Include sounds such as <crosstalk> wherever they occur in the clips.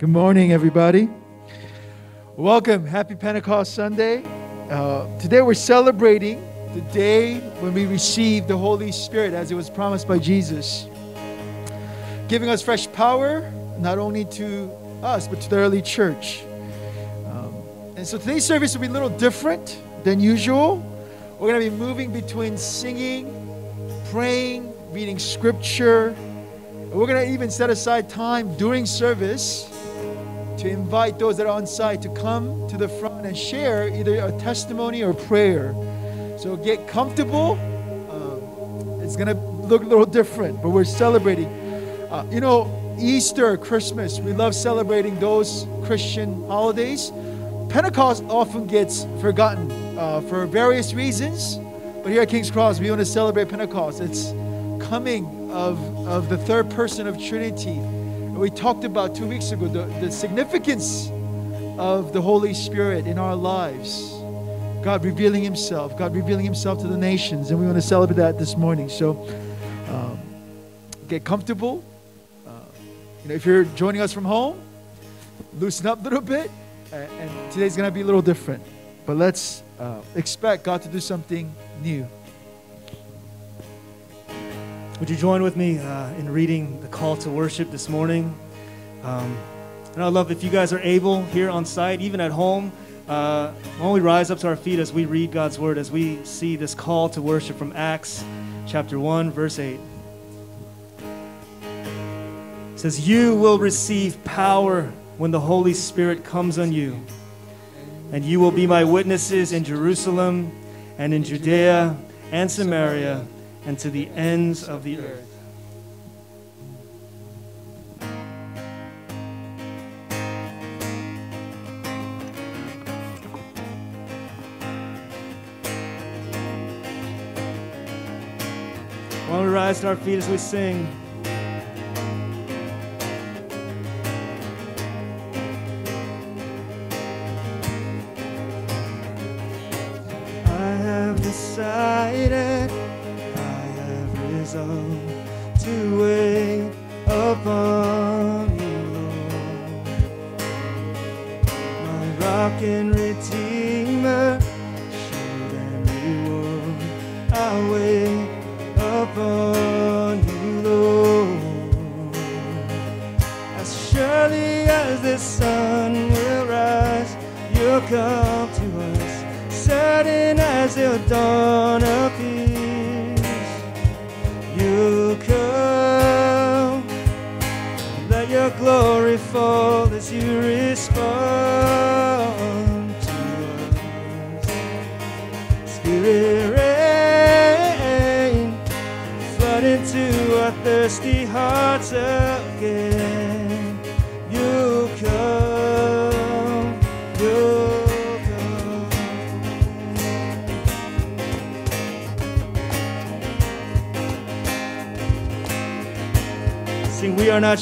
Good morning, everybody. Welcome. Happy Pentecost Sunday. Uh, today we're celebrating the day when we received the Holy Spirit as it was promised by Jesus, giving us fresh power, not only to us, but to the early church. Um, and so today's service will be a little different than usual. We're going to be moving between singing, praying, reading scripture. We're going to even set aside time during service to invite those that are on site to come to the front and share either a testimony or prayer. So get comfortable. Um, it's going to look a little different, but we're celebrating. Uh, you know, Easter, Christmas, we love celebrating those Christian holidays. Pentecost often gets forgotten uh, for various reasons, but here at King's Cross, we want to celebrate Pentecost. It's coming of, of the third person of Trinity we talked about two weeks ago the, the significance of the Holy Spirit in our lives. God revealing Himself, God revealing Himself to the nations, and we want to celebrate that this morning. So um, get comfortable. Uh, you know, if you're joining us from home, loosen up a little bit, and, and today's going to be a little different. But let's uh, expect God to do something new. Would you join with me uh, in reading the call to worship this morning? Um, and I'd love if you guys are able here on site, even at home, uh, why we rise up to our feet as we read God's word, as we see this call to worship from Acts chapter 1, verse 8. It says, You will receive power when the Holy Spirit comes on you, and you will be my witnesses in Jerusalem and in Judea and Samaria and to the ends of the earth. Why we rise to our feet as we sing?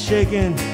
We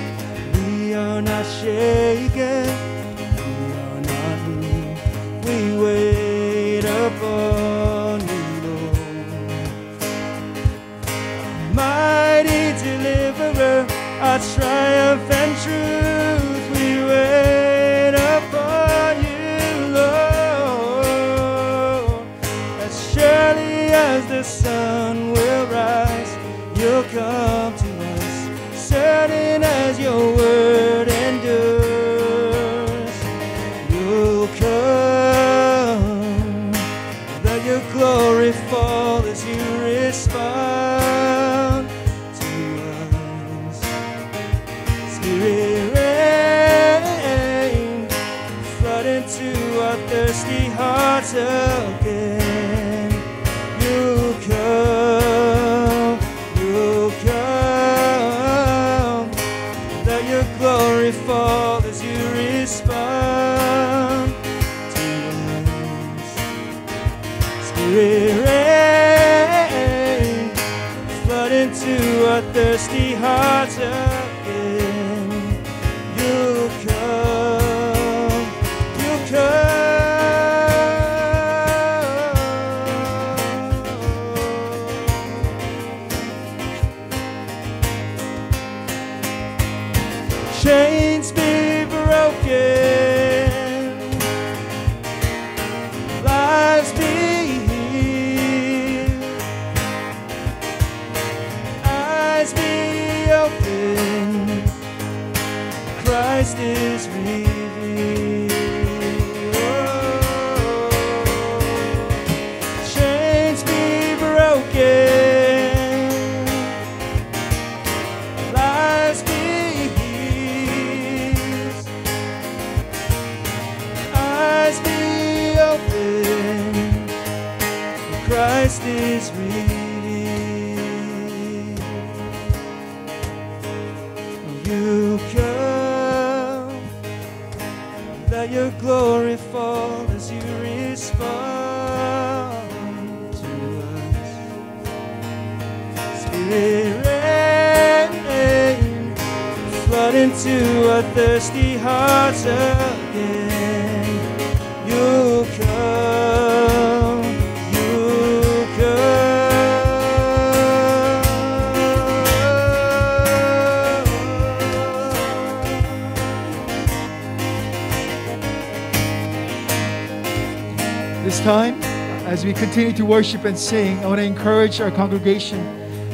to worship and sing, I want to encourage our congregation.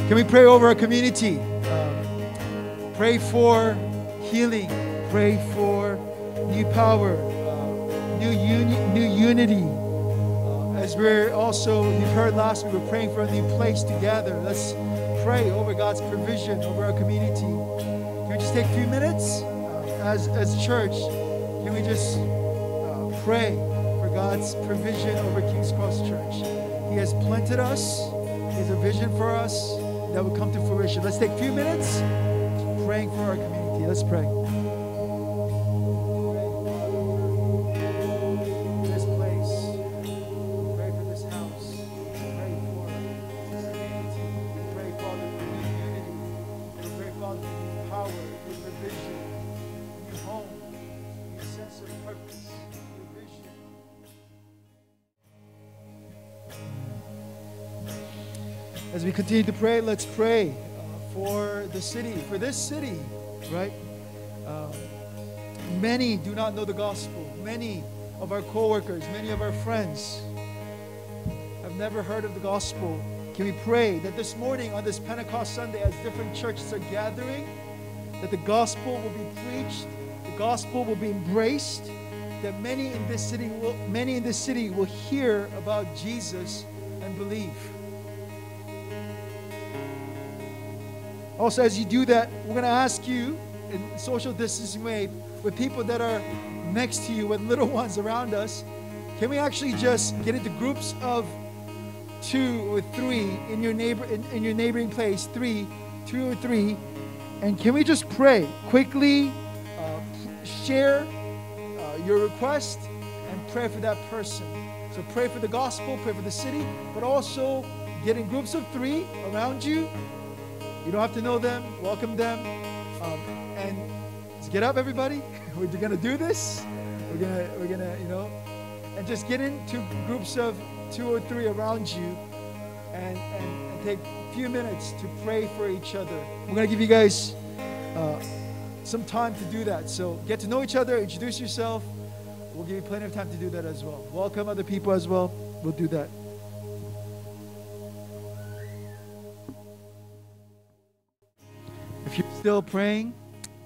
Can we pray over our community? Um, pray for healing. Pray for new power, uh, new uni- new unity. Uh, as we're also, you've heard last week, we're praying for a new place together. Let's pray over God's provision over our community. Can we just take a few minutes uh, as as a church? Can we just uh, pray for God's provision over King's Cross Church? He has planted us. He has a vision for us that will come to fruition. Let's take a few minutes praying for our community. Let's pray. Continue to pray, let's pray uh, for the city, for this city, right? Um, many do not know the gospel. Many of our coworkers, many of our friends have never heard of the gospel. Can we pray that this morning on this Pentecost Sunday, as different churches are gathering, that the gospel will be preached, the gospel will be embraced, that many in this city will many in this city will hear about Jesus and believe. Also, as you do that, we're going to ask you in social distancing way with people that are next to you, with little <laughs> ones around us, can we actually just get into groups of two or three in your neighbor in, in your neighboring place, three, two or three, and can we just pray quickly, uh, share uh, your request, and pray for that person. So pray for the gospel, pray for the city, but also get in groups of three around you you don't have to know them. Welcome them. Um, and get up, everybody. <laughs> We're gonna do this. We're gonna, we're gonna, you know, and just get into groups of two or three around you, and and, and take a few minutes to pray for each other. We're gonna give you guys uh, some time to do that. So get to know each other, introduce yourself. We'll give you plenty of time to do that as well. Welcome other people as well. We'll do that. If you're still praying,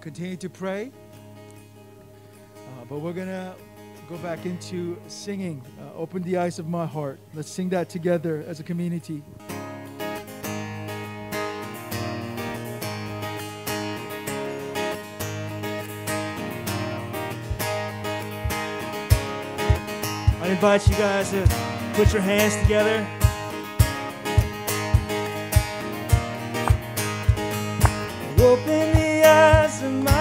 continue to pray. Uh, but we're going to go back into singing. Uh, Open the eyes of my heart. Let's sing that together as a community. I invite you guys to put your hands together. Open the eyes of my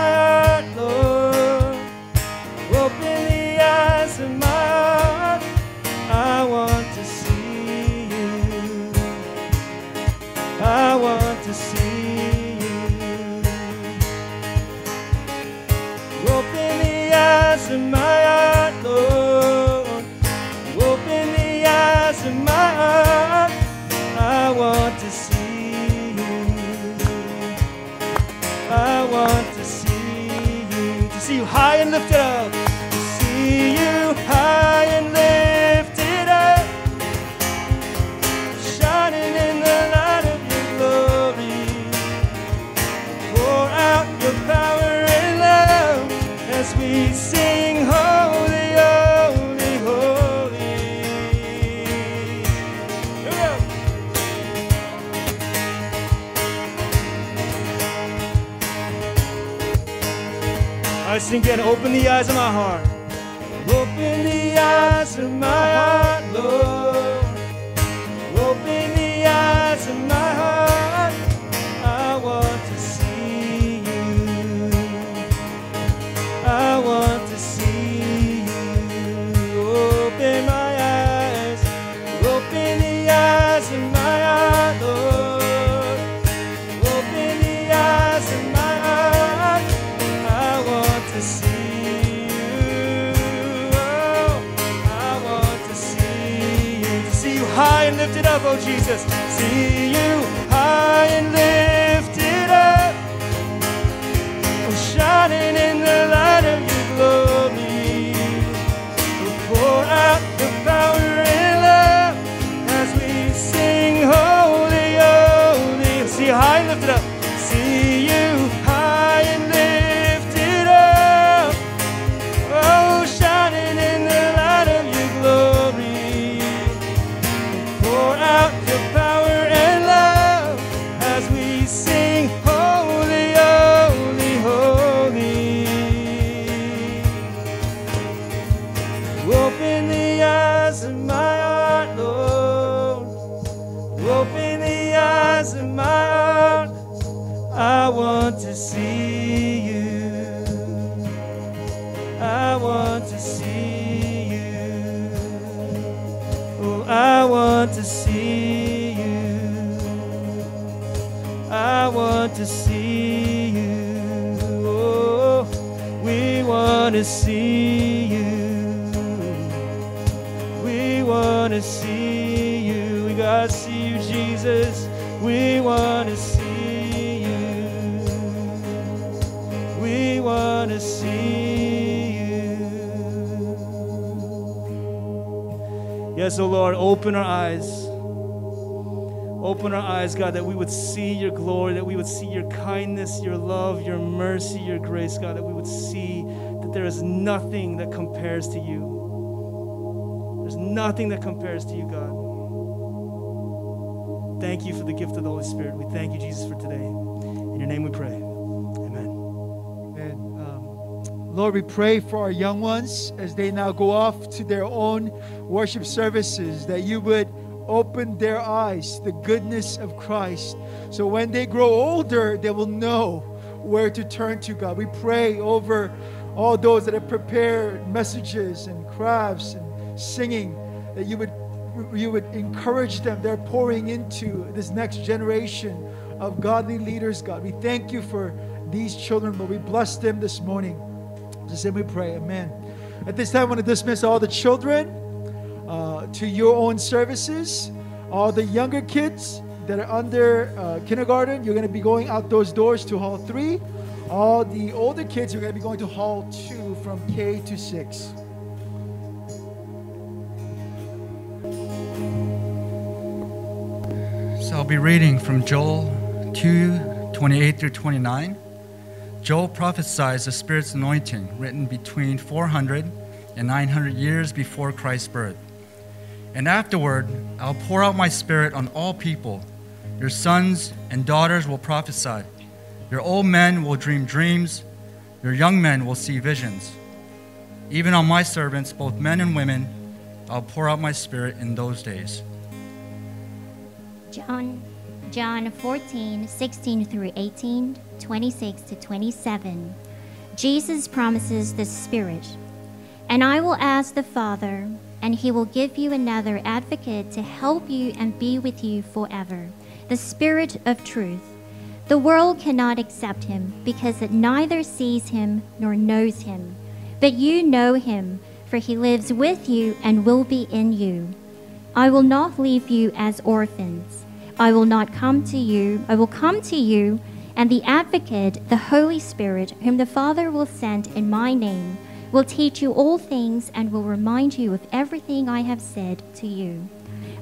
You Yes, oh Lord, open our eyes. Open our eyes, God, that we would see your glory, that we would see your kindness, your love, your mercy, your grace, God, that we would see that there is nothing that compares to you. There's nothing that compares to you, God. Thank you for the gift of the Holy Spirit. We thank you, Jesus, for today. In your name we pray. Lord, we pray for our young ones as they now go off to their own worship services, that you would open their eyes to the goodness of Christ. So when they grow older, they will know where to turn to, God. We pray over all those that have prepared messages and crafts and singing, that you would you would encourage them. They're pouring into this next generation of godly leaders, God. We thank you for these children, but we bless them this morning. Just we pray, Amen. At this time, I want to dismiss all the children uh, to your own services. All the younger kids that are under uh, kindergarten, you're going to be going out those doors to Hall 3. All the older kids, you're going to be going to Hall 2 from K to 6. So I'll be reading from Joel 2 28 through 29. Joel prophesies the Spirit's anointing written between 400 and 900 years before Christ's birth. And afterward, I'll pour out my Spirit on all people. Your sons and daughters will prophesy. Your old men will dream dreams. Your young men will see visions. Even on my servants, both men and women, I'll pour out my Spirit in those days. John, John 14, 16 through 18, 26 to 27. Jesus promises the Spirit. And I will ask the Father, and he will give you another advocate to help you and be with you forever the Spirit of truth. The world cannot accept him because it neither sees him nor knows him. But you know him, for he lives with you and will be in you. I will not leave you as orphans. I will not come to you. I will come to you, and the advocate, the Holy Spirit, whom the Father will send in my name, will teach you all things and will remind you of everything I have said to you.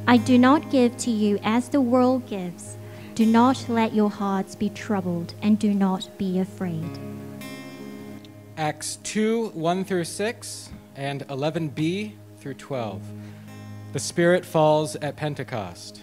I do not give to you as the world gives. Do not let your hearts be troubled, and do not be afraid. Acts 2 1 through 6 and 11b through 12. The Spirit falls at Pentecost.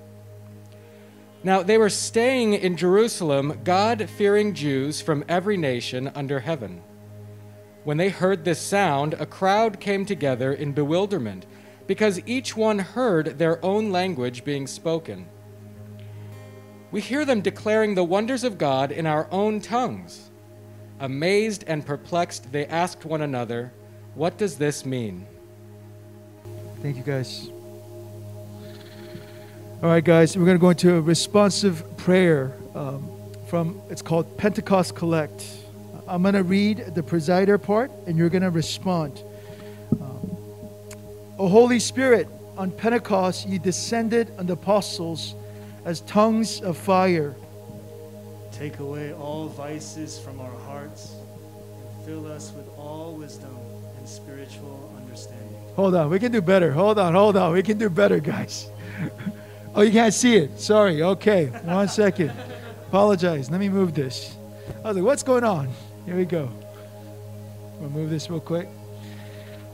Now they were staying in Jerusalem, God fearing Jews from every nation under heaven. When they heard this sound, a crowd came together in bewilderment, because each one heard their own language being spoken. We hear them declaring the wonders of God in our own tongues. Amazed and perplexed, they asked one another, What does this mean? Thank you, guys. All right, guys, we're going to go into a responsive prayer um, from, it's called Pentecost Collect. I'm going to read the presider part, and you're going to respond. Um, o Holy Spirit, on Pentecost you descended on the apostles as tongues of fire. Take away all vices from our hearts and fill us with all wisdom and spiritual understanding. Hold on, we can do better. Hold on, hold on. We can do better, guys. <laughs> oh, you can't see it. Sorry. Okay, one second. Apologize. Let me move this. I was like, what's going on? Here we go. We'll move this real quick.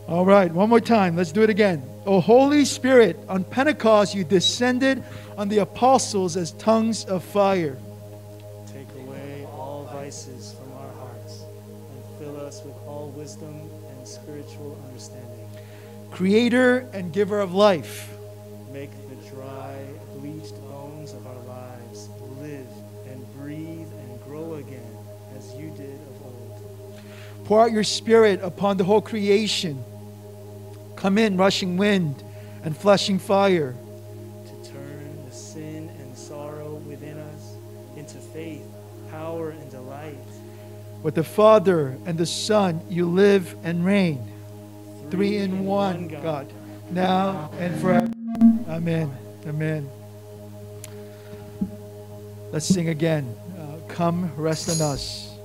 All right, one more time. Let's do it again. O Holy Spirit, on Pentecost you descended on the apostles as tongues of fire. Take away all vices from our hearts and fill us with all wisdom and spiritual understanding. Creator and giver of life. Pour out your spirit upon the whole creation. Come in, rushing wind and flashing fire. To turn the sin and sorrow within us into faith, power, and delight. With the Father and the Son, you live and reign. Three in one, God, now and forever. Amen. Amen. Let's sing again. Uh, come, rest on us.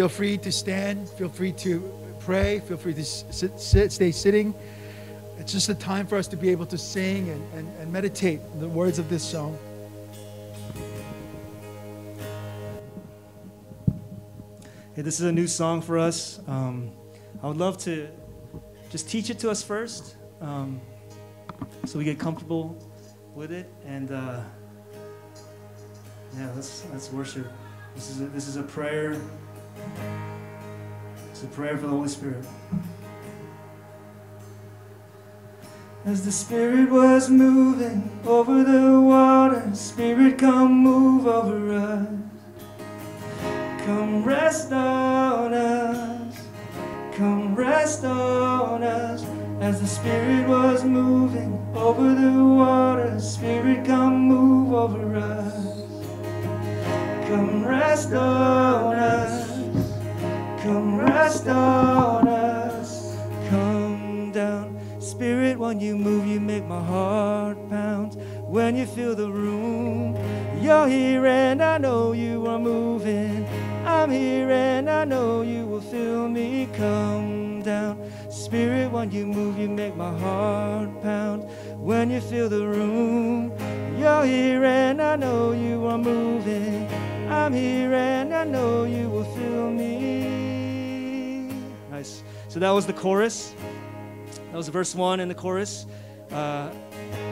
Feel free to stand. Feel free to pray. Feel free to sit, sit, stay sitting. It's just a time for us to be able to sing and, and, and meditate the words of this song. Hey, this is a new song for us. Um, I would love to just teach it to us first um, so we get comfortable with it. And uh, yeah, let's, let's worship. This is, a, this is a prayer. It's a prayer for the Holy Spirit. As the Spirit was moving over the water, Spirit, come move over us. Come rest on us. Come rest on us. As the Spirit was moving over the water, Spirit, come move over us. Come rest on us. Come rest on us. Come down. Spirit, when you move, you make my heart pound. When you fill the room, you're here and I know you are moving. I'm here and I know you will feel me come down. Spirit, when you move, you make my heart pound. When you fill the room, you're here and I know you are moving. I'm here and I know you will feel me. So that was the chorus. That was verse one and the chorus. Uh,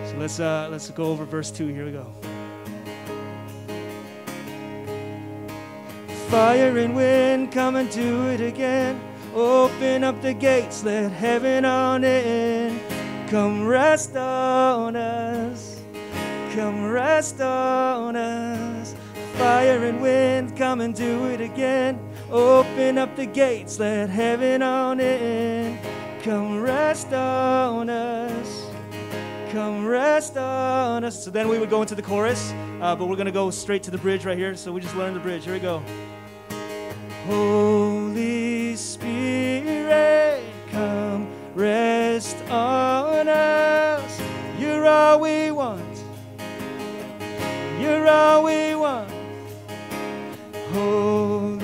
so let's uh, let's go over verse two. Here we go. Fire and wind, come and do it again. Open up the gates, let heaven on in. Come rest on us. Come rest on us. Fire and wind, come and do it again. Open Open up the gates, let heaven on in. Come rest on us. Come rest on us. So then we would go into the chorus, uh, but we're going to go straight to the bridge right here. So we just learned the bridge. Here we go. Holy Spirit, come rest on us. You're all we want. You're all we want. Holy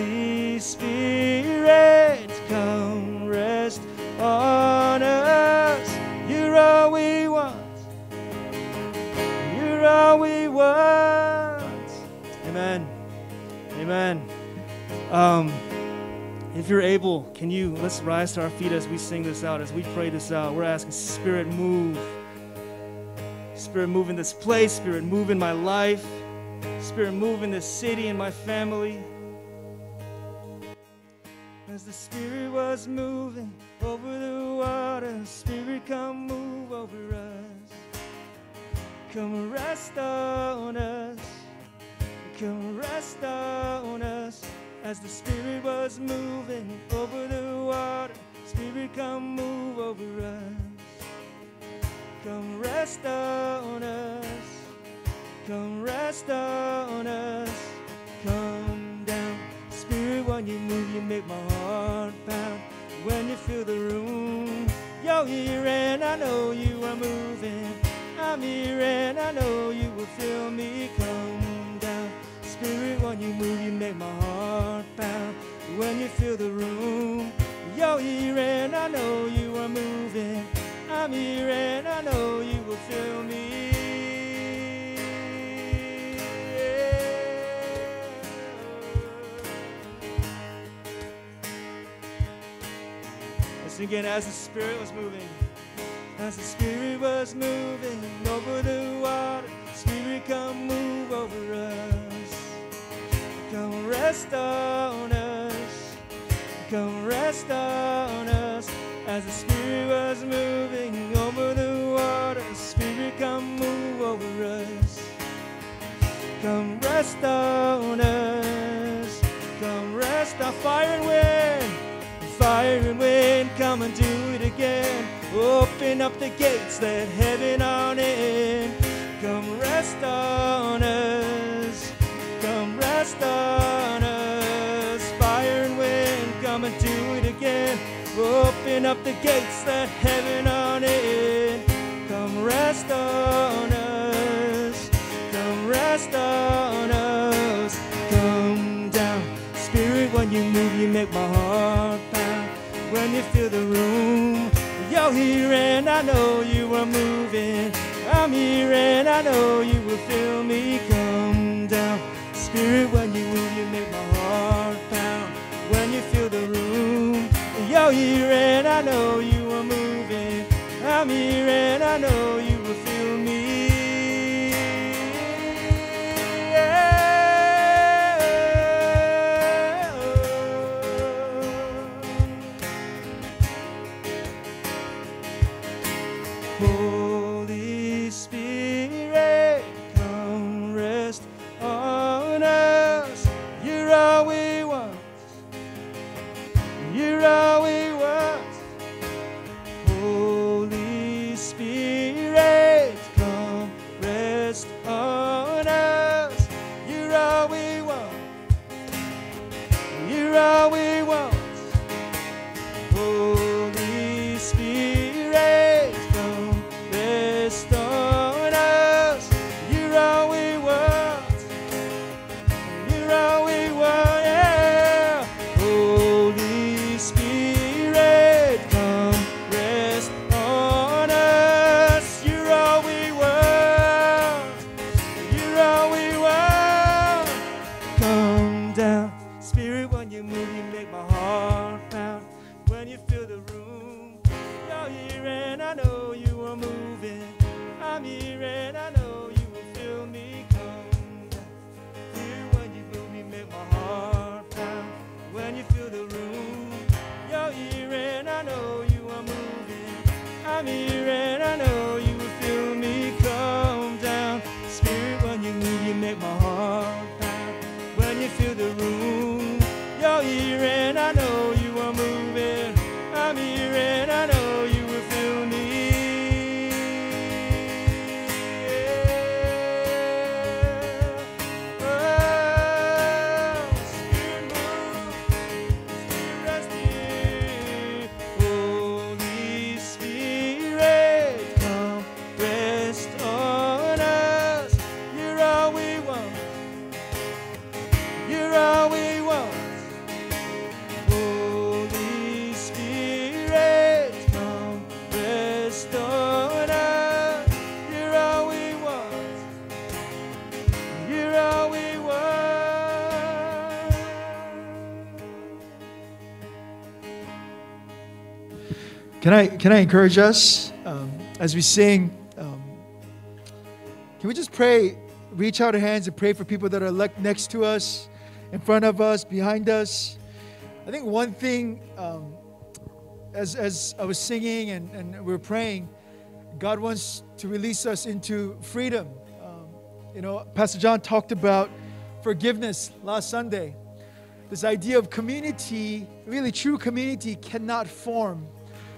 Um, if you're able, can you let's rise to our feet as we sing this out, as we pray this out. We're asking, Spirit, move. Spirit, move in this place. Spirit, move in my life. Spirit, move in this city and my family. As the Spirit was moving over the water, Spirit, come move over us. Come rest on us. Come rest on us. As the Spirit was moving over the water, Spirit, come move over us. Come rest on us. Come rest on us. Come down. Spirit, when you move, you make my heart pound. When you fill the room, you're here and I know you are moving. I'm here and I know you will feel me come. Spirit, when you move, you make my heart pound. When you fill the room, you're here and I know you are moving. I'm here and I know you will feel me. Listen again as the Spirit was moving. As the Spirit was moving over the water, Spirit, come move over us. Come rest on us. Come rest on us. As the Spirit was moving over the water, Spirit, come move over us. Come rest on us. Come rest on fire and wind. Fire and wind, come and do it again. Open up the gates, let heaven on in. Come rest on us. Rest on us. Fire and wind, come and do it again. Open up the gates, let heaven on in. Come rest on us. Come rest on us. Come down. Spirit, when you move, you make my heart pound. When you fill the room, you're here and I know you are moving. I'm here and I know you will feel me. Spirit, when you move, you make my heart pound. When you fill the room, you're here and I know you are moving. I'm here and I know you Can I encourage us um, as we sing? Um, can we just pray? Reach out our hands and pray for people that are next to us, in front of us, behind us. I think one thing, um, as as I was singing and, and we were praying, God wants to release us into freedom. Um, you know, Pastor John talked about forgiveness last Sunday. This idea of community, really true community, cannot form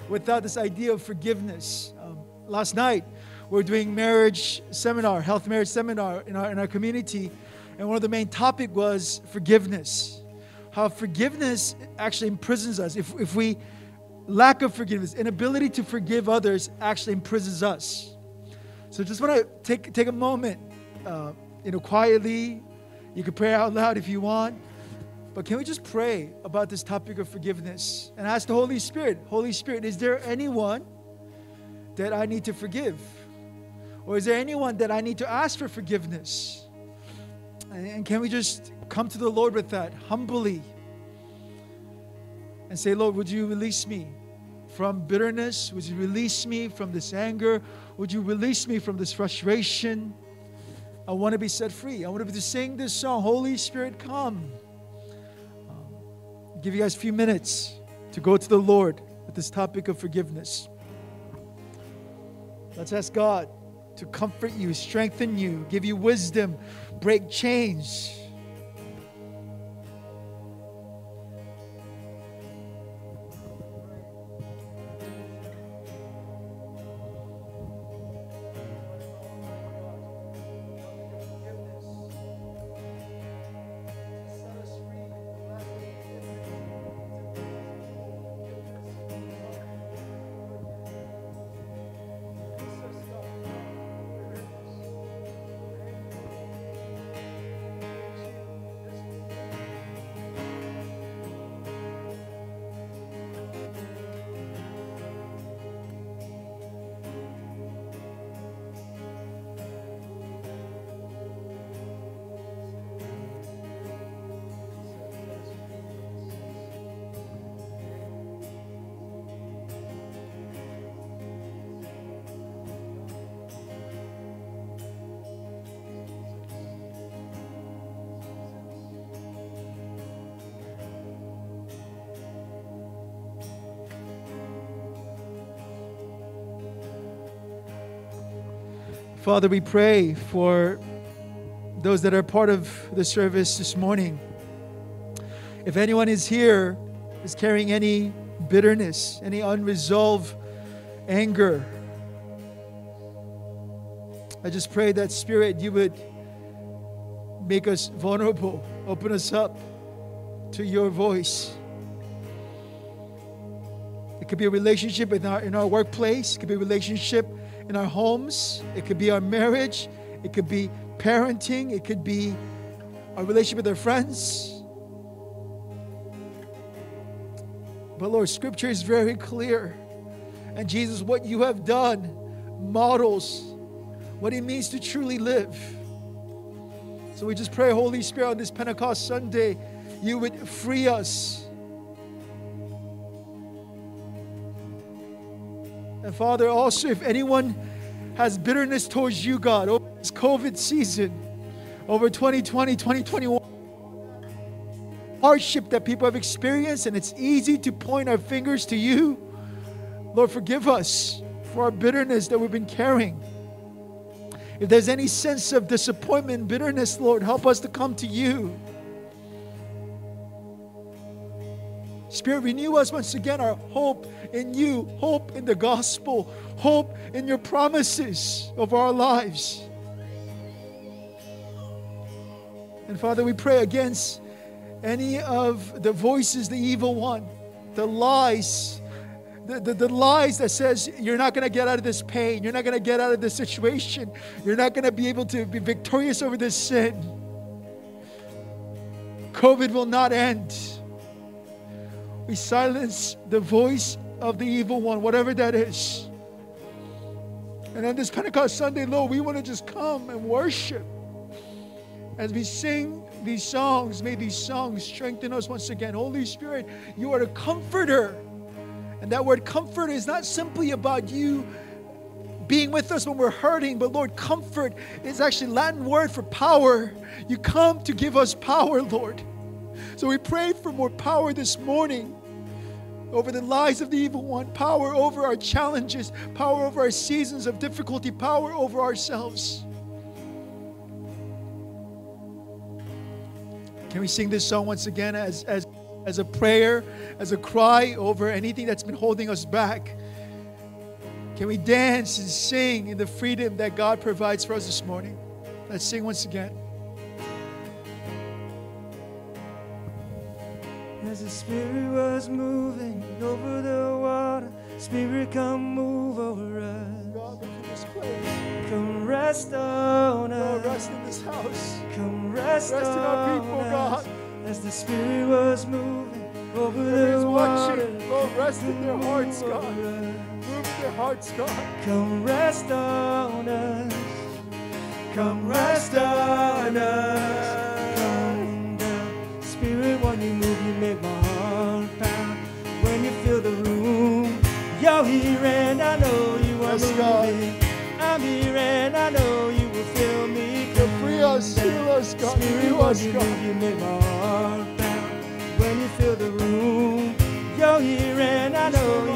without this idea of forgiveness. Um, last night, we are doing marriage seminar, health marriage seminar in our, in our community, and one of the main topic was forgiveness. How forgiveness actually imprisons us. If, if we lack of forgiveness, inability to forgive others actually imprisons us. So just want to take, take a moment, uh, you know, quietly. You can pray out loud if you want. But can we just pray about this topic of forgiveness and ask the Holy Spirit, Holy Spirit, is there anyone that I need to forgive? Or is there anyone that I need to ask for forgiveness? And can we just come to the Lord with that humbly and say, Lord, would you release me from bitterness? Would you release me from this anger? Would you release me from this frustration? I want to be set free. I want to be to sing this song, Holy Spirit, come give you guys a few minutes to go to the Lord with this topic of forgiveness. Let's ask God to comfort you, strengthen you, give you wisdom, break chains. Father, we pray for those that are part of the service this morning. If anyone is here is carrying any bitterness, any unresolved anger, I just pray that Spirit, you would make us vulnerable, open us up to your voice. It could be a relationship in our, in our workplace, it could be a relationship in our homes, it could be our marriage, it could be parenting, it could be our relationship with our friends. But Lord, scripture is very clear. And Jesus, what you have done models what it means to truly live. So we just pray, Holy Spirit, on this Pentecost Sunday, you would free us And Father, also, if anyone has bitterness towards you, God, over this COVID season, over 2020, 2021, hardship that people have experienced, and it's easy to point our fingers to you. Lord, forgive us for our bitterness that we've been carrying. If there's any sense of disappointment, bitterness, Lord, help us to come to you. Spirit, renew us once again our hope in you, hope in the gospel, hope in your promises of our lives. And Father, we pray against any of the voices, the evil one, the lies, the, the, the lies that says you're not going to get out of this pain, you're not going to get out of this situation, you're not going to be able to be victorious over this sin. COVID will not end we silence the voice of the evil one, whatever that is. And on this Pentecost Sunday, Lord, we want to just come and worship. As we sing these songs, may these songs strengthen us once again. Holy Spirit, you are the comforter. And that word comfort is not simply about you being with us when we're hurting, but Lord, comfort is actually Latin word for power. You come to give us power, Lord. So we pray for more power this morning over the lies of the evil one, power over our challenges, power over our seasons of difficulty, power over ourselves. Can we sing this song once again as, as, as a prayer, as a cry over anything that's been holding us back? Can we dance and sing in the freedom that God provides for us this morning? Let's sing once again. As the Spirit was moving over the water, Spirit, come move over us. God, look in this place. Come rest on us. rest in this house. Come rest, Rest in our people, us. God. As the Spirit was moving over the water, watching, Lord, rest in their hearts, God. Move their hearts, God. Come rest on us. Come rest on us. You're here and I know you are Yes, God. I'm here and I know you will fill me. You free us, heal us, God. Spirit, Heal us, you God. move, you make my heart pound. When you fill the room, you're here and I know you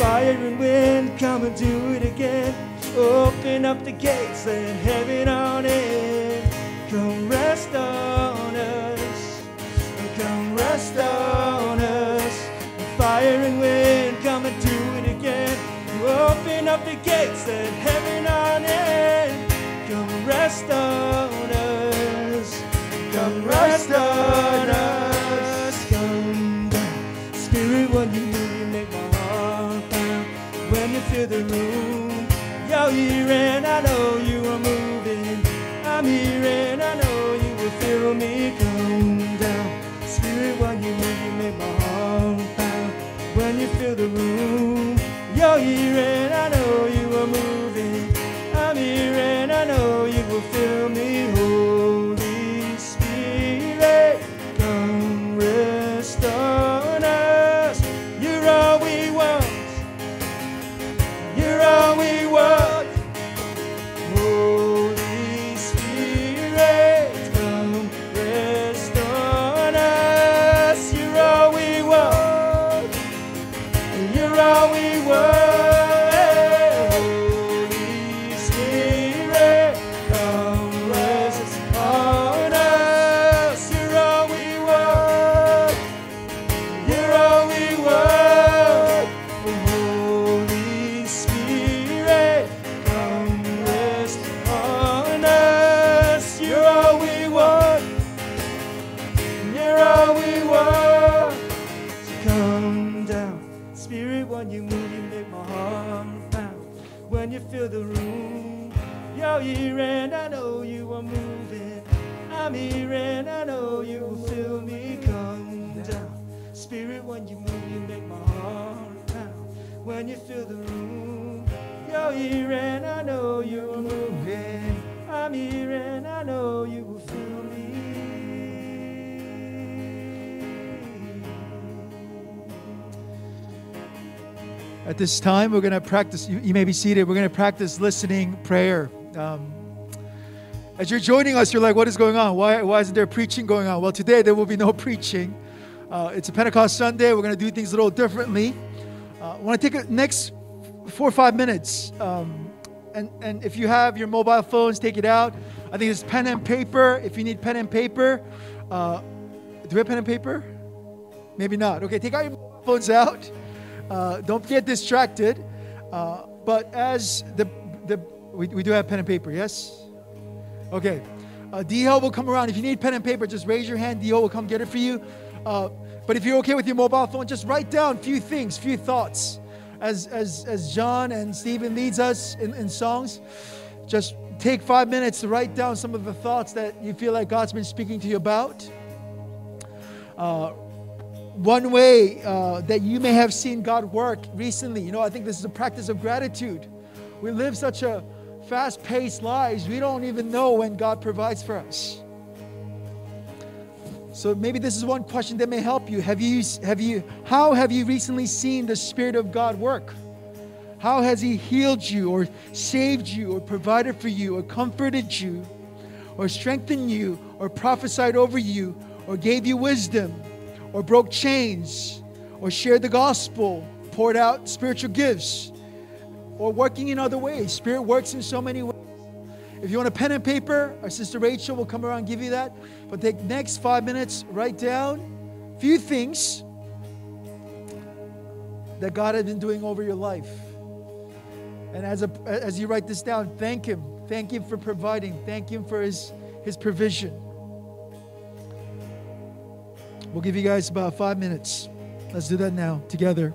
fire and wind, come and do it again. Open up the gates, let heaven on in. Come rest on us. Come rest on us. Fire and wind, come and do it again. Open up the gates, let heaven on in. Come rest on us. Come rest on us. You're here and I know you are moving. I'm here and I know you will feel me come down. Spirit, when you move, you make my heart pound. When you fill the room, you're here and I know you are moving. This time, we're going to practice. You, you may be seated. We're going to practice listening prayer. Um, as you're joining us, you're like, what is going on? Why, why isn't there preaching going on? Well, today there will be no <laughs> preaching. Uh, it's a Pentecost Sunday. We're going to do things a little differently. Uh, I want to take a next four or five minutes. Um, and, and if you have your mobile phones, take it out. I think it's pen and paper. If you need pen and paper, uh, do we have pen and paper? Maybe not. Okay, take out your phones out. Uh, don't get distracted. Uh, but as the the we, we do have pen and paper, yes. Okay. Uh, will come around. If you need pen and paper, just raise your hand. DL will come get it for you. Uh, but if you're okay with your mobile phone, just write down few things, few thoughts. As as as John and Stephen leads us in, in songs, just take five minutes to write down some of the thoughts that you feel like God's been speaking to you about. Uh, one way uh, that you may have seen God work recently, you know, I think this is a practice of gratitude. We live such a fast paced lives, we don't even know when God provides for us. So maybe this is one question that may help you. Have you have you how have you recently seen the spirit of God work? How has he healed you or saved you or provided for you or comforted you or strengthened you or prophesied over you or gave you wisdom or broke chains or shared the gospel, poured out spiritual gifts or working in other ways? Spirit works in so many ways. If you want a pen and paper, our sister Rachel will come around and give you that. But take next five minutes, write down a few things that God has been doing over your life. And as, a, as you write this down, thank Him. Thank Him for providing. Thank Him for His, his provision. We'll give you guys about five minutes. Let's do that now together.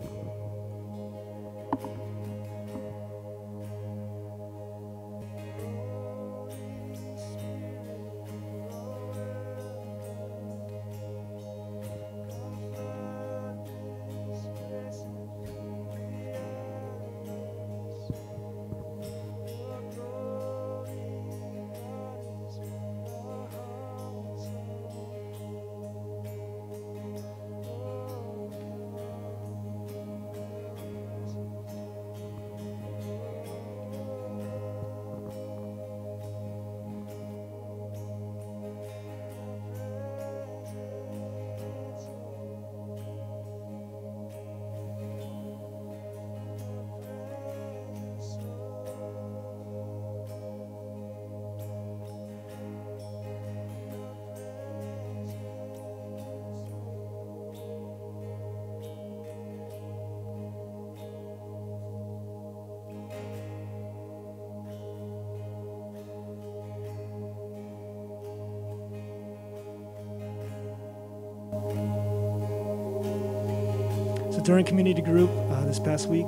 During community group uh, this past week,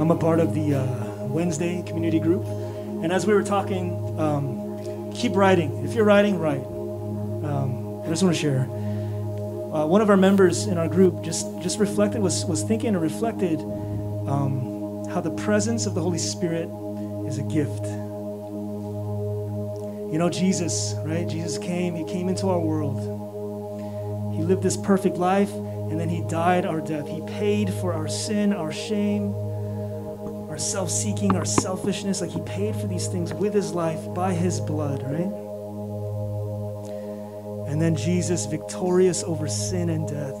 I'm a part of the uh, Wednesday community group. And as we were talking, um, keep writing. If you're writing, write. Um, I just want to share. Uh, one of our members in our group just, just reflected, was, was thinking and reflected um, how the presence of the Holy Spirit is a gift. You know, Jesus, right? Jesus came, He came into our world. He lived this perfect life, and then He died our death. He paid for our sin, our shame, our self seeking, our selfishness. Like He paid for these things with His life by His blood, right? And then Jesus, victorious over sin and death,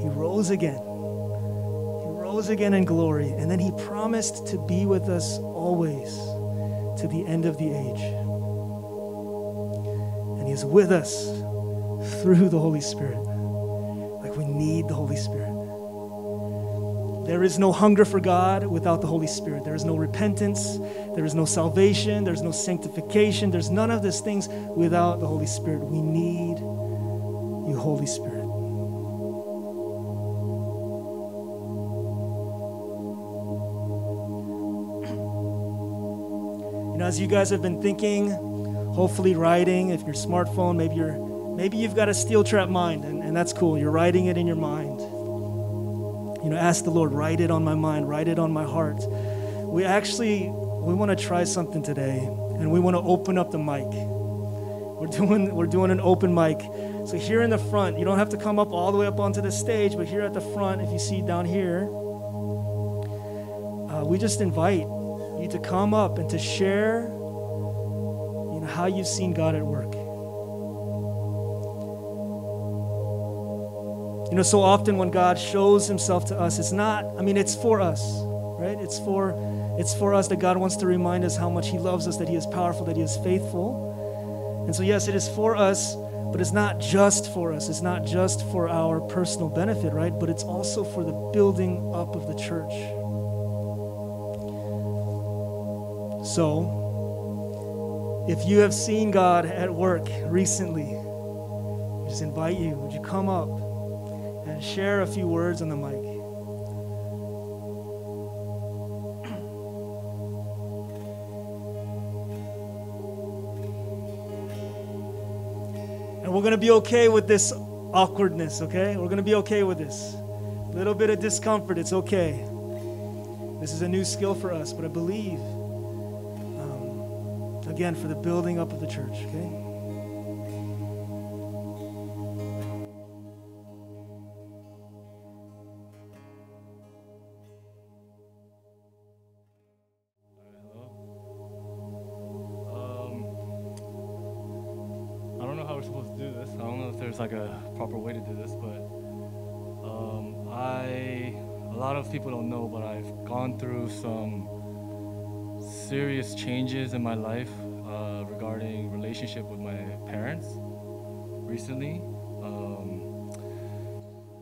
He rose again. He rose again in glory. And then He promised to be with us always to the end of the age. And He is with us through the Holy Spirit. Need the Holy Spirit. There is no hunger for God without the Holy Spirit. There is no repentance. There is no salvation. There's no sanctification. There's none of these things without the Holy Spirit. We need you, Holy Spirit. You know, as you guys have been thinking, hopefully writing, if your smartphone, maybe you're maybe you've got a steel trap mind, and, and that's cool. You're writing it in your mind. You know, ask the Lord, write it on my mind, write it on my heart. We actually we want to try something today, and we want to open up the mic. We're doing we're doing an open mic. So here in the front, you don't have to come up all the way up onto the stage, but here at the front, if you see down here, uh, we just invite you to come up and to share, you know, how you've seen God at work. You know, so often when God shows himself to us, it's not, I mean, it's for us, right? It's for it's for us that God wants to remind us how much he loves us, that he is powerful, that he is faithful. And so yes, it is for us, but it's not just for us. It's not just for our personal benefit, right? But it's also for the building up of the church. So, if you have seen God at work recently, I just invite you, would you come up and share a few words on the mic? And we're going to be okay with this awkwardness, okay? We're going to be okay with this. A little bit of discomfort, it's okay. This is a new skill for us, but I believe, um, again, for the building up of the church, okay? Serious changes in my life uh, regarding relationship with my parents recently. Um,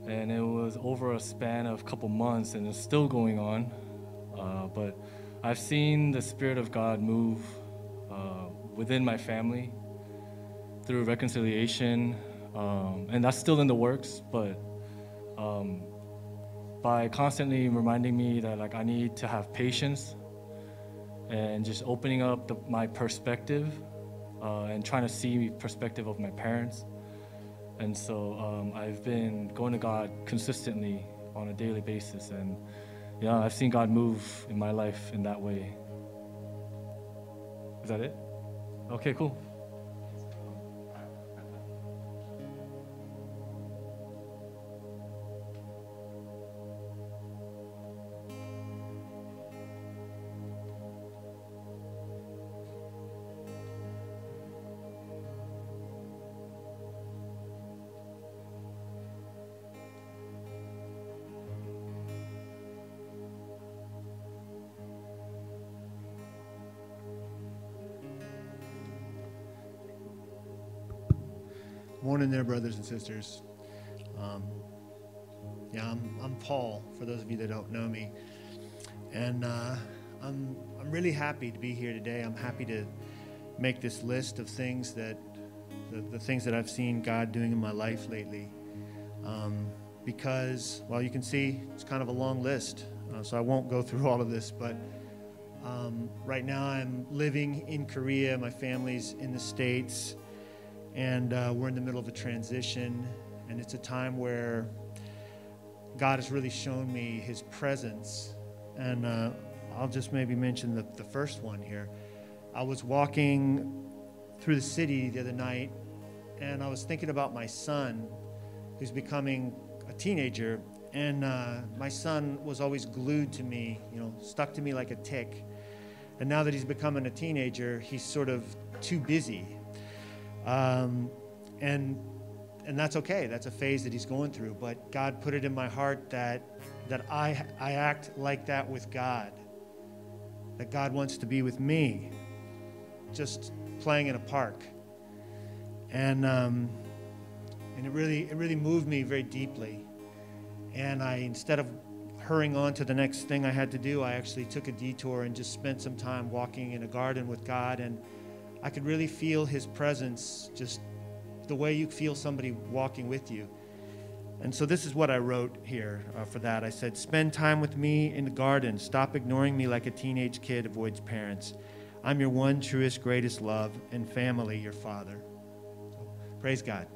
and it was over a span of a couple months, and it's still going on. Uh, but I've seen the Spirit of God move uh, within my family through reconciliation, um, and that's still in the works. But um, by constantly reminding me that like I need to have patience and just opening up the, my perspective uh, and trying to see perspective of my parents. And so um, I've been going to God consistently on a daily basis, and yeah, I've seen God move in my life in that way. Is that it? Okay, cool. Morning there, brothers and sisters. Um, yeah, I'm, I'm Paul, for those of you that don't know me. And uh, I'm, I'm really happy to be here today. I'm happy to make this list of things that, the, the things that I've seen God doing in my life lately. Um, because, well, you can see it's kind of a long list, uh, so I won't go through all of this, but um, right now I'm living in Korea. My family's in the States and uh, we're in the middle of a transition and it's a time where god has really shown me his presence. And uh, i'll just maybe mention the, the first one here. I was walking through the city the other night and i was thinking about my son who's becoming a teenager. And uh, my son was always glued to me you know stuck to me like a tick. And now that he's becoming a teenager he's sort of too busy um, and and that's okay. That's a phase that he's going through. But God put it in my heart that that I I act like that with God. That God wants to be with me, just playing in a park. And um, and it really it really moved me very deeply. And I instead of hurrying on to the next thing I had to do, I actually took a detour and just spent some time walking in a garden with God and I could really feel his presence just the way you feel somebody walking with you. And so this is what I wrote here uh, for that. I said, Spend time with me in the garden. Stop ignoring me like a teenage kid avoids parents. I'm your one truest, greatest love and family, your father. Praise God.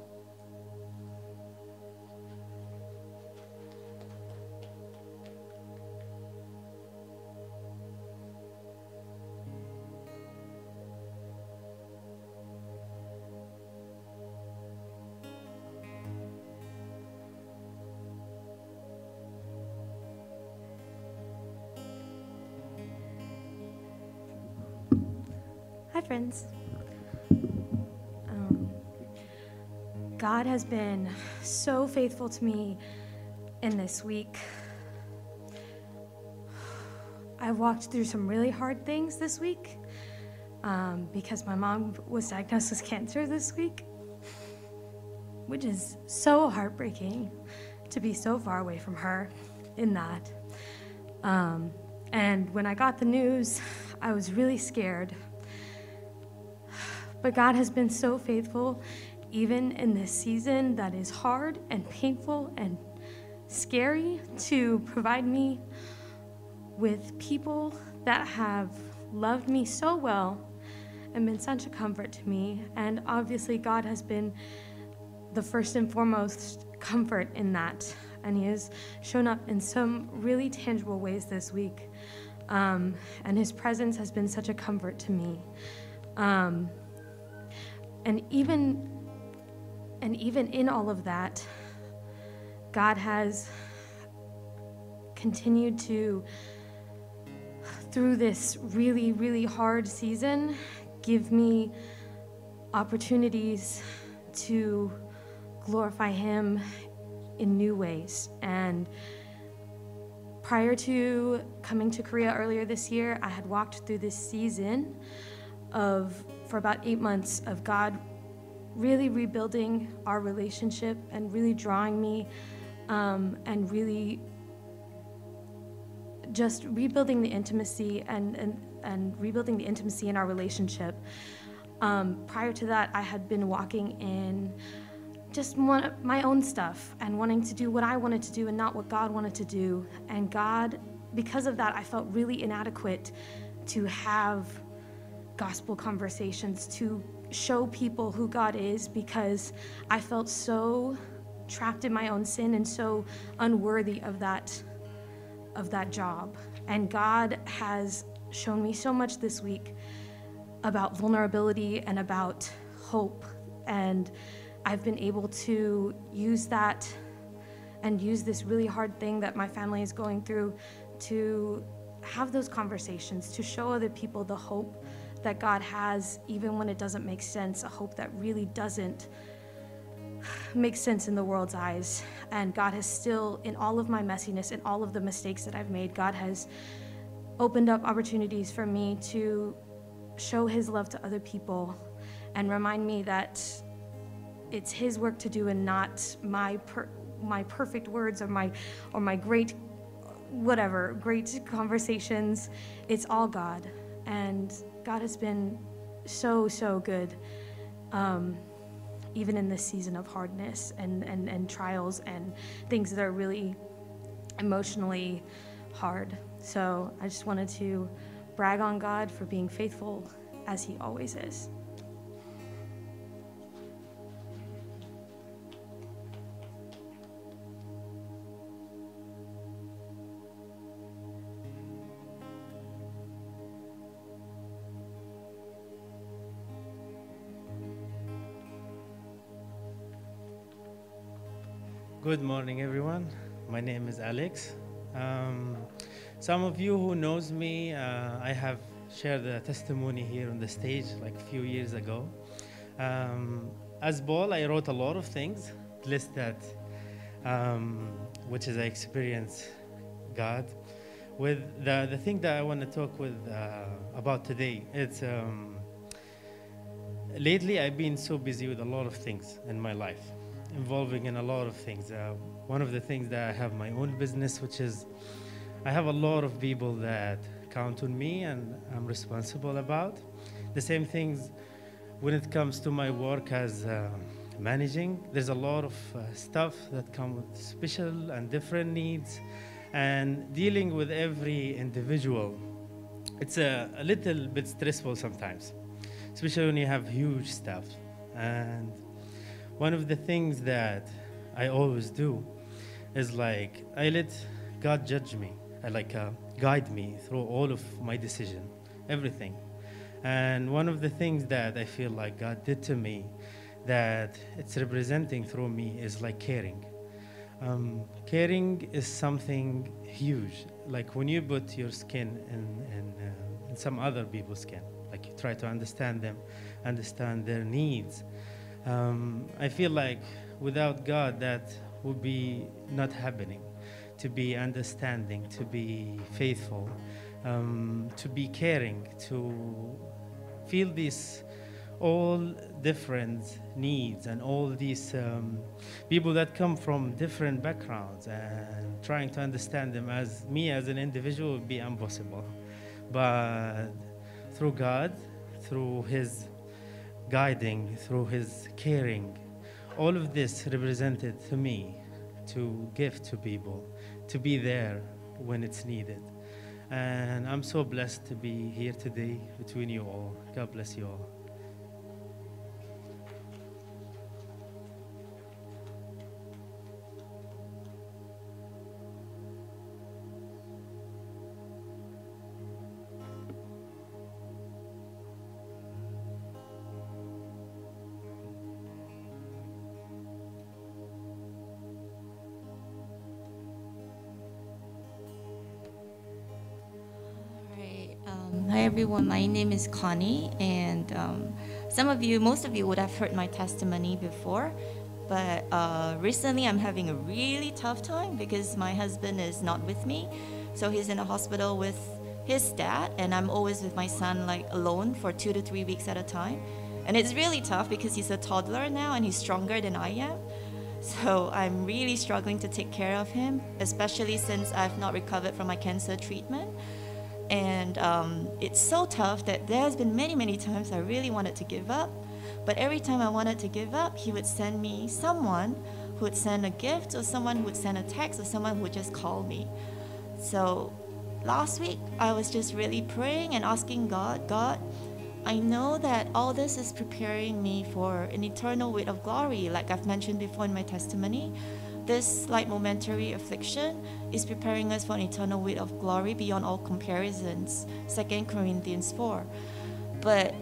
Hi, friends. Um, God has been so faithful to me in this week. <sighs> I walked through some really hard things this week um, because my mom was diagnosed with cancer this week, which is so heartbreaking to be so far away from her in that. Um, and when I got the news, I was really scared. But God has been so faithful, even in this season that is hard and painful and scary, to provide me with people that have loved me so well and been such a comfort to me. And obviously, God has been the first and foremost comfort in that. And He has shown up in some really tangible ways this week. Um, and His presence has been such a comfort to me. Um, and even and even in all of that, God has continued to, through this really, really hard season, give me opportunities to glorify Him in new ways. And prior to coming to Korea earlier this year, I had walked through this season of, for about eight months, of God really rebuilding our relationship and really drawing me um, and really just rebuilding the intimacy and, and, and rebuilding the intimacy in our relationship. Um, prior to that, I had been walking in just one, my own stuff and wanting to do what I wanted to do and not what God wanted to do. And God, because of that, I felt really inadequate to have gospel conversations, to show people who God is because I felt so trapped in my own sin and so unworthy of that of that job. And God has shown me so much this week about vulnerability and about hope and I've been able to use that and use this really hard thing that my family is going through to have those conversations, to show other people the hope that God has, even when it doesn't make sense, a hope that really doesn't make sense in the world's eyes. And God has still, in all of my messiness and all of the mistakes that I've made, God has opened up opportunities for me to show His love to other people and remind me that it's His work to do and not my per- my perfect words or my or my great whatever great conversations. It's all God, and God has been so, so good, um, even in this season of hardness and, and, and trials and things that are really emotionally hard. So I just wanted to brag on God for being faithful as He always is. Good morning, everyone. My name is Alex. Um, some of you who knows me, uh, I have shared a testimony here on the stage like a few years ago. Um, as Paul, I wrote a lot of things, list that, um, which is I experience God. With the, the thing that I want to talk with uh, about today, it's um, lately I've been so busy with a lot of things in my life involving in a lot of things. Uh, one of the things that I have my own business, which is I have a lot of people that count on me and I'm responsible about. The same things when it comes to my work as uh, managing. There's a lot of uh, stuff that come with special and different needs, and dealing with every individual. It's a, a little bit stressful sometimes, especially when you have huge stuff and one of the things that I always do is like I let God judge me. I like uh, guide me through all of my decision, everything. And one of the things that I feel like God did to me that it's representing through me is like caring. Um, caring is something huge. Like when you put your skin in, in, uh, in some other people's skin, like you try to understand them, understand their needs, um, I feel like without God, that would be not happening. To be understanding, to be faithful, um, to be caring, to feel these all different needs and all these um, people that come from different backgrounds and trying to understand them as me as an individual would be impossible. But through God, through His guiding, through his caring. All of this represented to me to give to people, to be there when it's needed. And I'm so blessed to be here today between you all. God bless you all. Hi everyone, my name is Connie, and um, some of you, most of you would have heard my testimony before, but uh, recently I'm having a really tough time because my husband is not with me. So he's in a hospital with his dad, and I'm always with my son, like alone for two to three weeks at a time. And it's really tough because he's a toddler now and he's stronger than I am. So I'm really struggling to take care of him, especially since I've not recovered from my cancer treatment. And um, it's so tough that there's been many, many times I really wanted to give up. But every time I wanted to give up, he would send me someone who would send a gift, or someone who would send a text, or someone who would just call me. So last week, I was just really praying and asking God, God, I know that all this is preparing me for an eternal weight of glory, like I've mentioned before in my testimony. This slight momentary affliction is preparing us for an eternal weight of glory beyond all comparisons. 2 Corinthians 4. But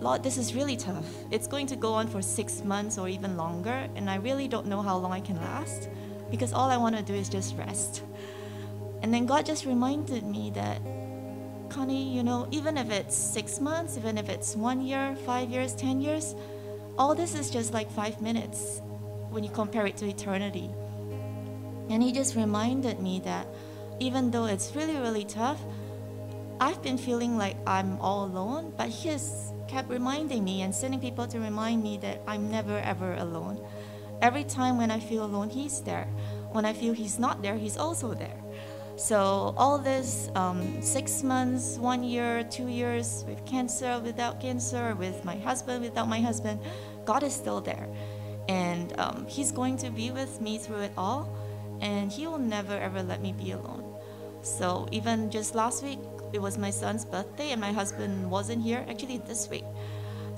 Lord, this is really tough. It's going to go on for six months or even longer, and I really don't know how long I can last because all I want to do is just rest. And then God just reminded me that Connie, you know, even if it's six months, even if it's one year, five years, ten years, all this is just like five minutes when you compare it to eternity. And he just reminded me that even though it's really, really tough, I've been feeling like I'm all alone, but he has kept reminding me and sending people to remind me that I'm never ever alone. Every time when I feel alone, he's there. When I feel he's not there, he's also there. So all this um, six months, one year, two years with cancer, without cancer, with my husband, without my husband, God is still there, and um, He's going to be with me through it all, and He will never ever let me be alone. So even just last week, it was my son's birthday, and my husband wasn't here. Actually, this week.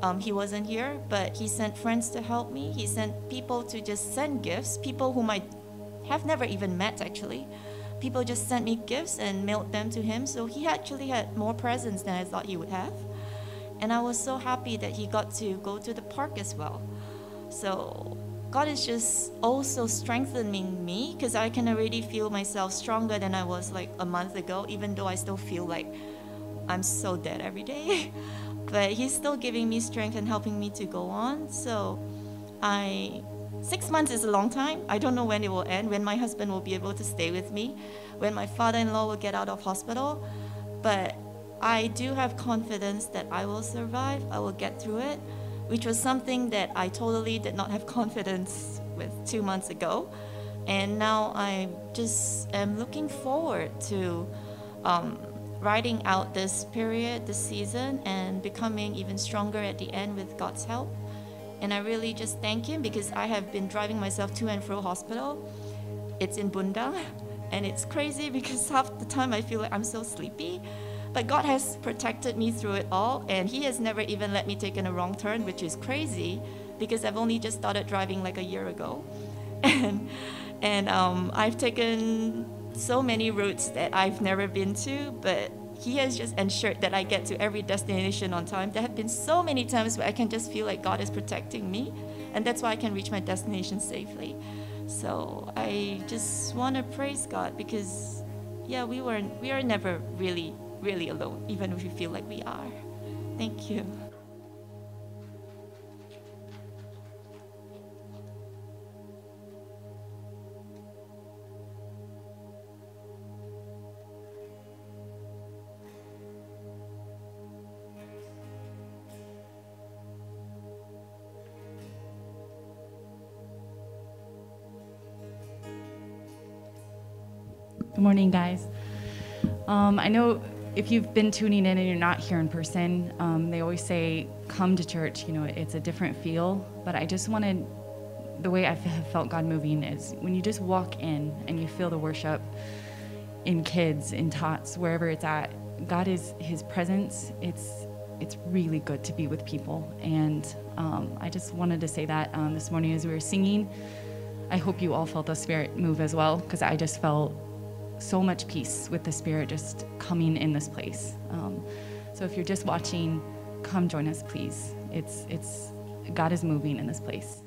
Um, he wasn't here, but he sent friends to help me. He sent people to just send gifts, people whom I have never even met actually people just sent me gifts and mailed them to him. So he actually had more presents than I thought he would have. And I was so happy that he got to go to the park as well. So God is just also strengthening me because I can already feel myself stronger than I was like a month ago, even though I still feel like I'm so dead every day. <laughs> but He's still giving me strength and helping me to go on. So I Six months is a long time. I don't know when it will end, when my husband will be able to stay with me, when my father in law will get out of hospital. But I do have confidence that I will survive, I will get through it, which was something that I totally did not have <laughs> confidence with two months ago. And now I just am looking forward to um, riding out this period, this season, and becoming even stronger at the end with God's help. And I really just thank him because I have been driving myself to and fro hospital. It's in Bundang, <laughs> and it's crazy because <laughs> half the time I feel like I'm so sleepy. But God has protected me through it all, and He has never even let me take in a wrong turn, which is crazy because I've only just started driving like a year ago. <laughs> And, and um, I've taken so many routes that I've never been to, but he has just ensured that I get to every destination on time. There have been so many times where I can just feel like God is protecting me, and that's why I can reach my destination safely. So I just want to praise God because, yeah, we were we are never really really alone, even if we feel like we are. Thank you. Good morning, guys. Um, I know if you've been tuning in and you're not here in person, um, they always say, come to church. You know, it's a different feel. But I just wanted, the way I have felt God moving is when you just walk in and you feel the worship in kids, in tots, wherever it's at, God is His presence. It's it's really good to be with people, and um, I just wanted to say that um, this morning as we were singing. I hope you all felt the Spirit move as well, because I just felt so much peace with the Spirit just coming in this place. Um, so if you're just watching, come join us, please. It's, it's, God is moving in this place.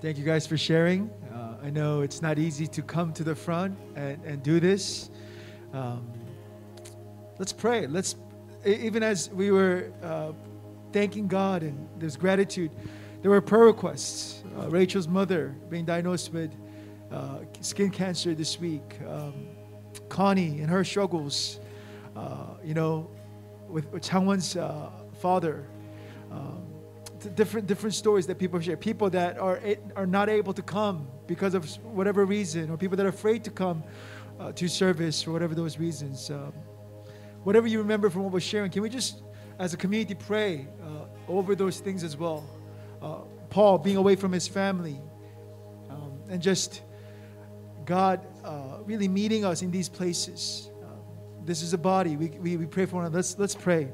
Thank you guys for sharing. Uh, I know it's not easy to come to the front and, and do this. Um, let's pray. Let's, even as we were uh, thanking God and there's gratitude, there were prayer requests. Uh, Rachel's mother being diagnosed with uh, skin cancer this week. Um, Connie and her struggles, uh, you know, with, with Changwon's uh, father. Um, different different stories that people share. People that are are not able to come because of whatever reason, or people that are afraid to come uh, to service for whatever those reasons. Um, whatever you remember from what we're sharing, can we just, as a community, pray uh, over those things as well? Uh, Paul being away from his family, um, and just God uh, really meeting us in these places. Um, this is a body. We, we, we pray for one another. Let's, let's pray.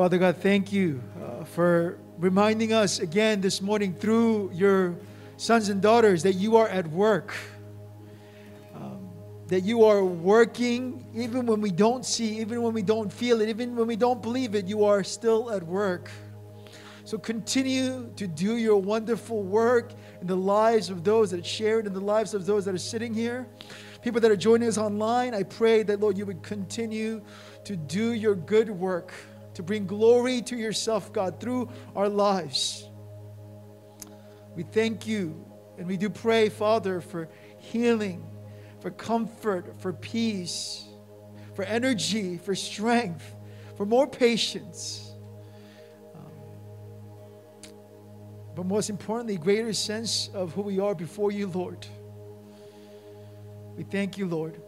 Father God, thank you uh, for reminding us again this morning through your sons and daughters that you are at work. Um, that you are working even when we don't see, even when we don't feel it, even when we don't believe it, you are still at work. So continue to do your wonderful work in the lives of those that shared, in the lives of those that are sitting here. People that are joining us online, I pray that, Lord, you would continue to do your good work, to bring glory to yourself, God, through our lives. We thank you and we do pray, Father, for healing, for comfort, for peace, for energy, for strength, for more patience. Um, but most importantly, greater sense of who we are before you, Lord. We thank you, Lord.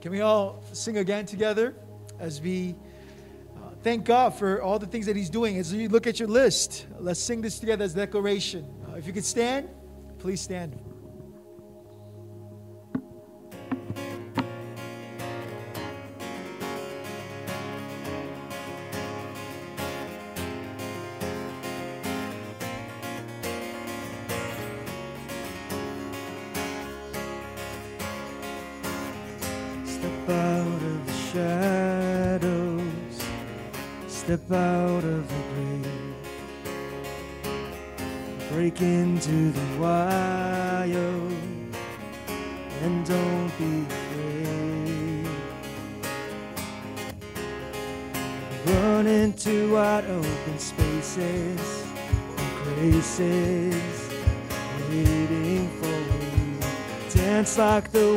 Can we all sing again together as we thank God for all the things that He's doing? As you look at your list, let's sing this together as a declaration. Uh, if you could stand, please stand. Dance like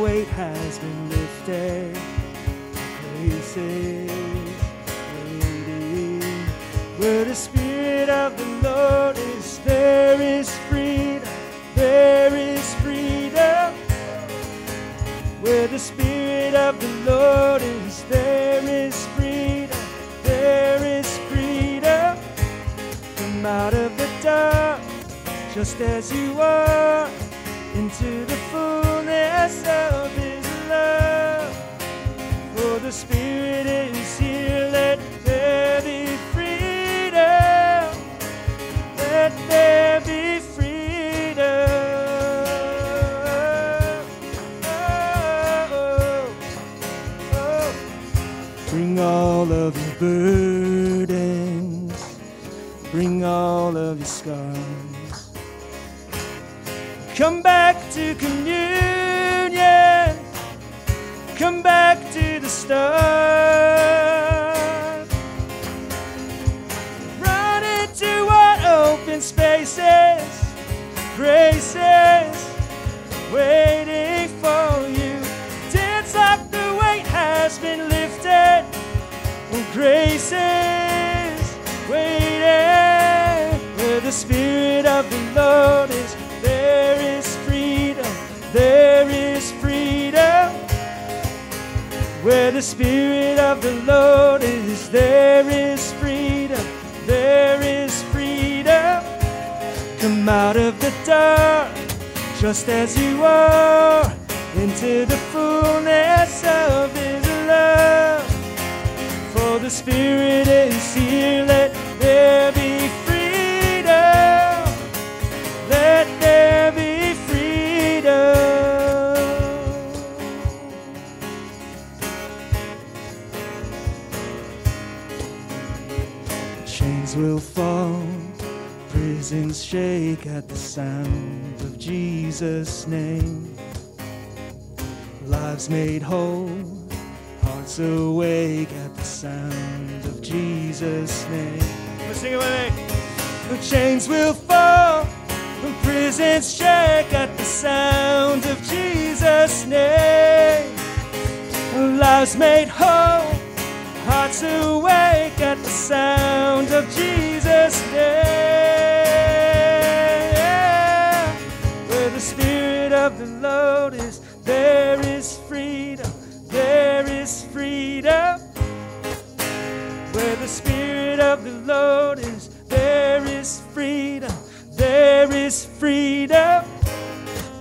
the Spirit of the Lord is, there is freedom, there is freedom.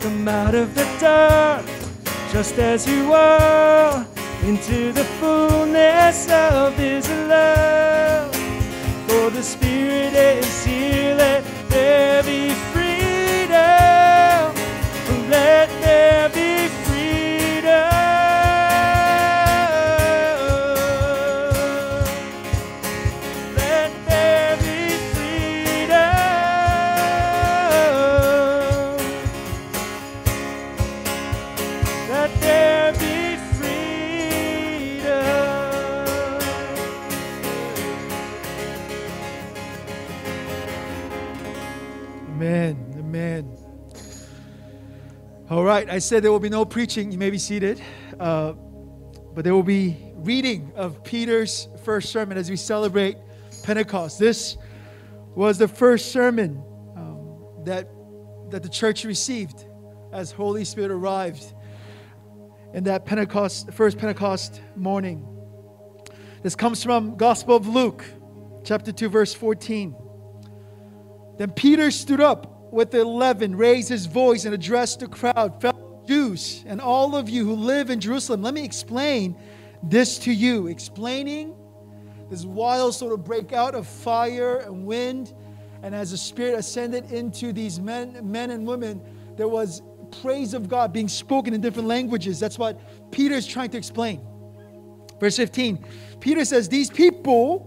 Come out of the dark, just as you are, into the fullness of His love. For the Spirit is here, right. I said there will be no preaching. You may be seated. Uh, but there will be reading of Peter's first sermon as we celebrate Pentecost. This was the first sermon um, that, that the church received as Holy Spirit arrived in that Pentecost, first Pentecost morning. This comes from Gospel of Luke, chapter 2, verse 14. Then Peter stood up with the eleven, raised his voice, and addressed the crowd, fellow Jews, and all of you who live in Jerusalem. Let me explain this to you. Explaining this wild sort of breakout of fire and wind, and as the Spirit ascended into these men, men and women, there was praise of God being spoken in different languages. That's what Peter is trying to explain. Verse 15, Peter says, These people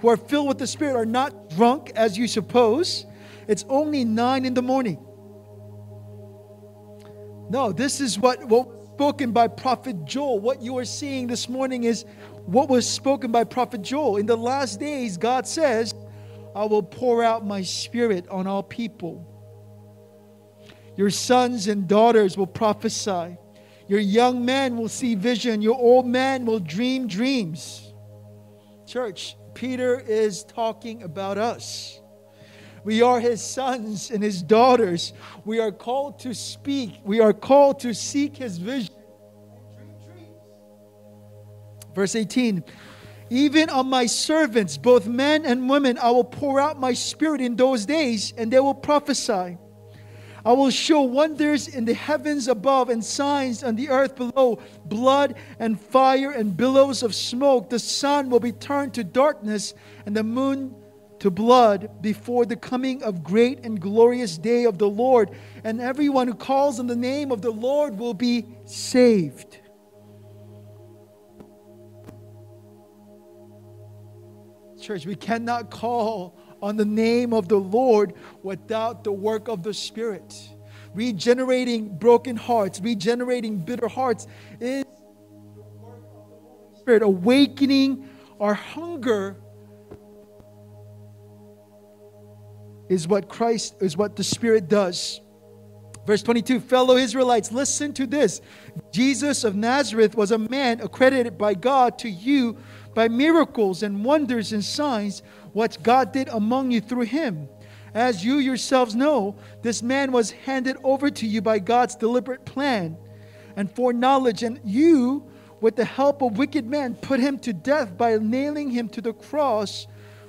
who are filled with the Spirit are not drunk as you suppose. It's only nine in the morning. No, this is what, what was spoken by Prophet Joel. What you are seeing this morning is what was spoken by Prophet Joel. In the last days, God says, I will pour out my spirit on all people. Your sons and daughters will prophesy. Your young men will see vision. Your old men will dream dreams. Church, Peter is talking about us. We are his sons and his daughters. We are called to speak. We are called to seek his vision. Verse 18 Even on my servants, both men and women, I will pour out my spirit in those days, and they will prophesy. I will show wonders in the heavens above and signs on the earth below blood and fire and billows of smoke. The sun will be turned to darkness and the moon to blood before the coming of great and glorious day of the Lord. And everyone who calls on the name of the Lord will be saved. Church, we cannot call on the name of the Lord without the work of the Spirit. Regenerating broken hearts, regenerating bitter hearts is the work of the Holy Spirit, awakening our hunger is what Christ is what the Spirit does. Verse 22 Fellow Israelites, listen to this. Jesus of Nazareth was a man accredited by God to you by miracles and wonders and signs, what God did among you through him. As you yourselves know, this man was handed over to you by God's deliberate plan and foreknowledge, and you with the help of wicked men, put him to death by nailing him to the cross.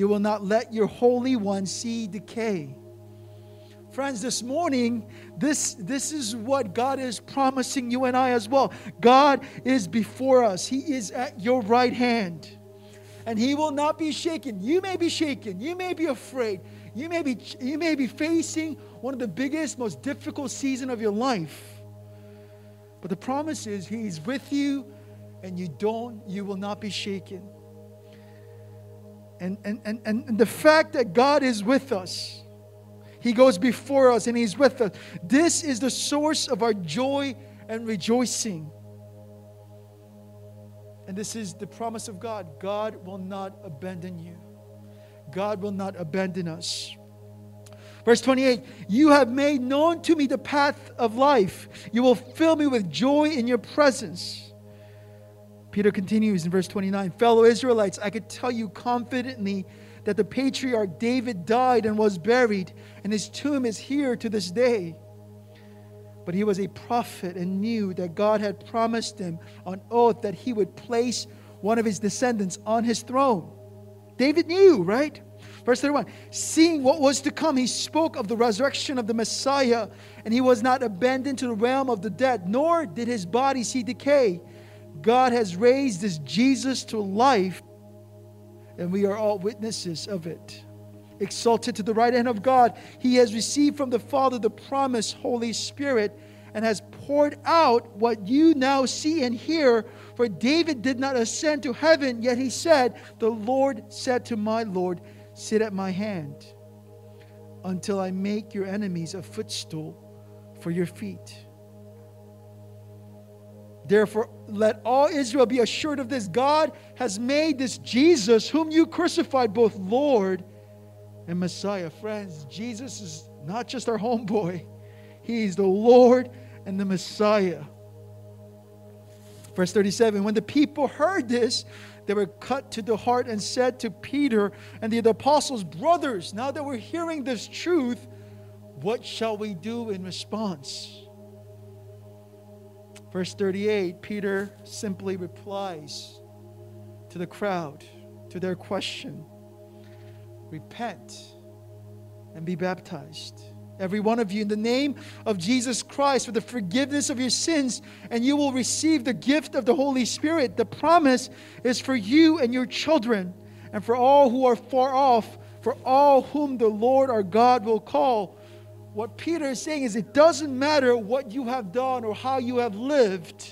You will not let your Holy One see decay. Friends, this morning, this, this is what God is promising you and I as well. God is before us, He is at your right hand, and He will not be shaken. You may be shaken, you may be afraid, you may be, you may be facing one of the biggest, most difficult season of your life. But the promise is He's with you, and you don't, you will not be shaken. And, and, and, and the fact that God is with us, He goes before us and He's with us. This is the source of our joy and rejoicing. And this is the promise of God God will not abandon you, God will not abandon us. Verse 28 You have made known to me the path of life. You will fill me with joy in your presence. Peter continues in verse 29 Fellow Israelites, I could tell you confidently that the patriarch David died and was buried, and his tomb is here to this day. But he was a prophet and knew that God had promised him on oath that he would place one of his descendants on his throne. David knew, right? Verse 31 Seeing what was to come, he spoke of the resurrection of the Messiah, and he was not abandoned to the realm of the dead, nor did his body see decay. God has raised this Jesus to life, and we are all witnesses of it. Exalted to the right hand of God, he has received from the Father the promised Holy Spirit and has poured out what you now see and hear. For David did not ascend to heaven, yet he said, The Lord said to my Lord, Sit at my hand until I make your enemies a footstool for your feet. Therefore, let all Israel be assured of this God has made this Jesus, whom you crucified, both Lord and Messiah. Friends, Jesus is not just our homeboy, He's the Lord and the Messiah. Verse 37 When the people heard this, they were cut to the heart and said to Peter and the apostles, Brothers, now that we're hearing this truth, what shall we do in response? Verse 38, Peter simply replies to the crowd, to their question Repent and be baptized. Every one of you, in the name of Jesus Christ, for the forgiveness of your sins, and you will receive the gift of the Holy Spirit. The promise is for you and your children, and for all who are far off, for all whom the Lord our God will call what Peter is saying is it doesn't matter what you have done or how you have lived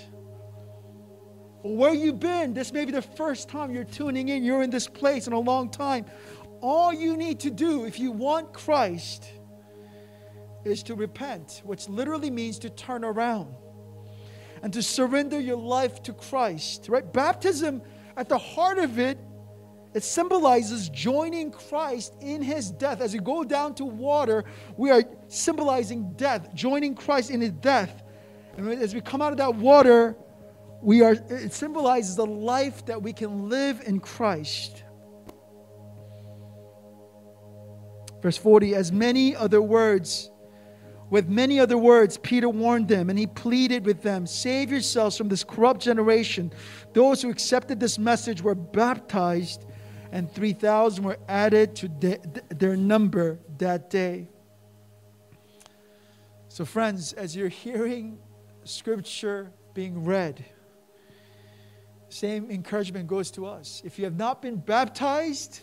or where you've been. This may be the first time you're tuning in, you're in this place in a long time. All you need to do if you want Christ is to repent, which literally means to turn around and to surrender your life to Christ, right? Baptism, at the heart of it, it symbolizes joining Christ in his death. As we go down to water, we are symbolizing death, joining Christ in his death. And as we come out of that water, we are it symbolizes the life that we can live in Christ. Verse 40, as many other words, with many other words, Peter warned them and he pleaded with them Save yourselves from this corrupt generation. Those who accepted this message were baptized and 3,000 were added to de- their number that day. So, friends, as you're hearing scripture being read, same encouragement goes to us. If you have not been baptized,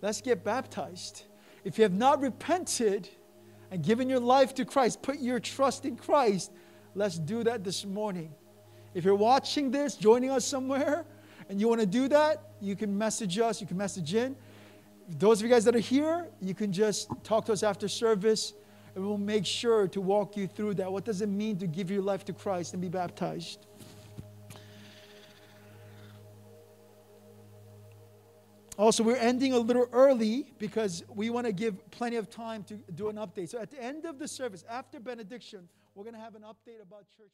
let's get baptized. If you have not repented and given your life to Christ, put your trust in Christ, let's do that this morning. If you're watching this, joining us somewhere, and you want to do that, you can message us, you can message in. Those of you guys that are here, you can just talk to us after service, and we'll make sure to walk you through that. What does it mean to give your life to Christ and be baptized? Also, we're ending a little early because we want to give plenty of time to do an update. So, at the end of the service, after benediction, we're going to have an update about church.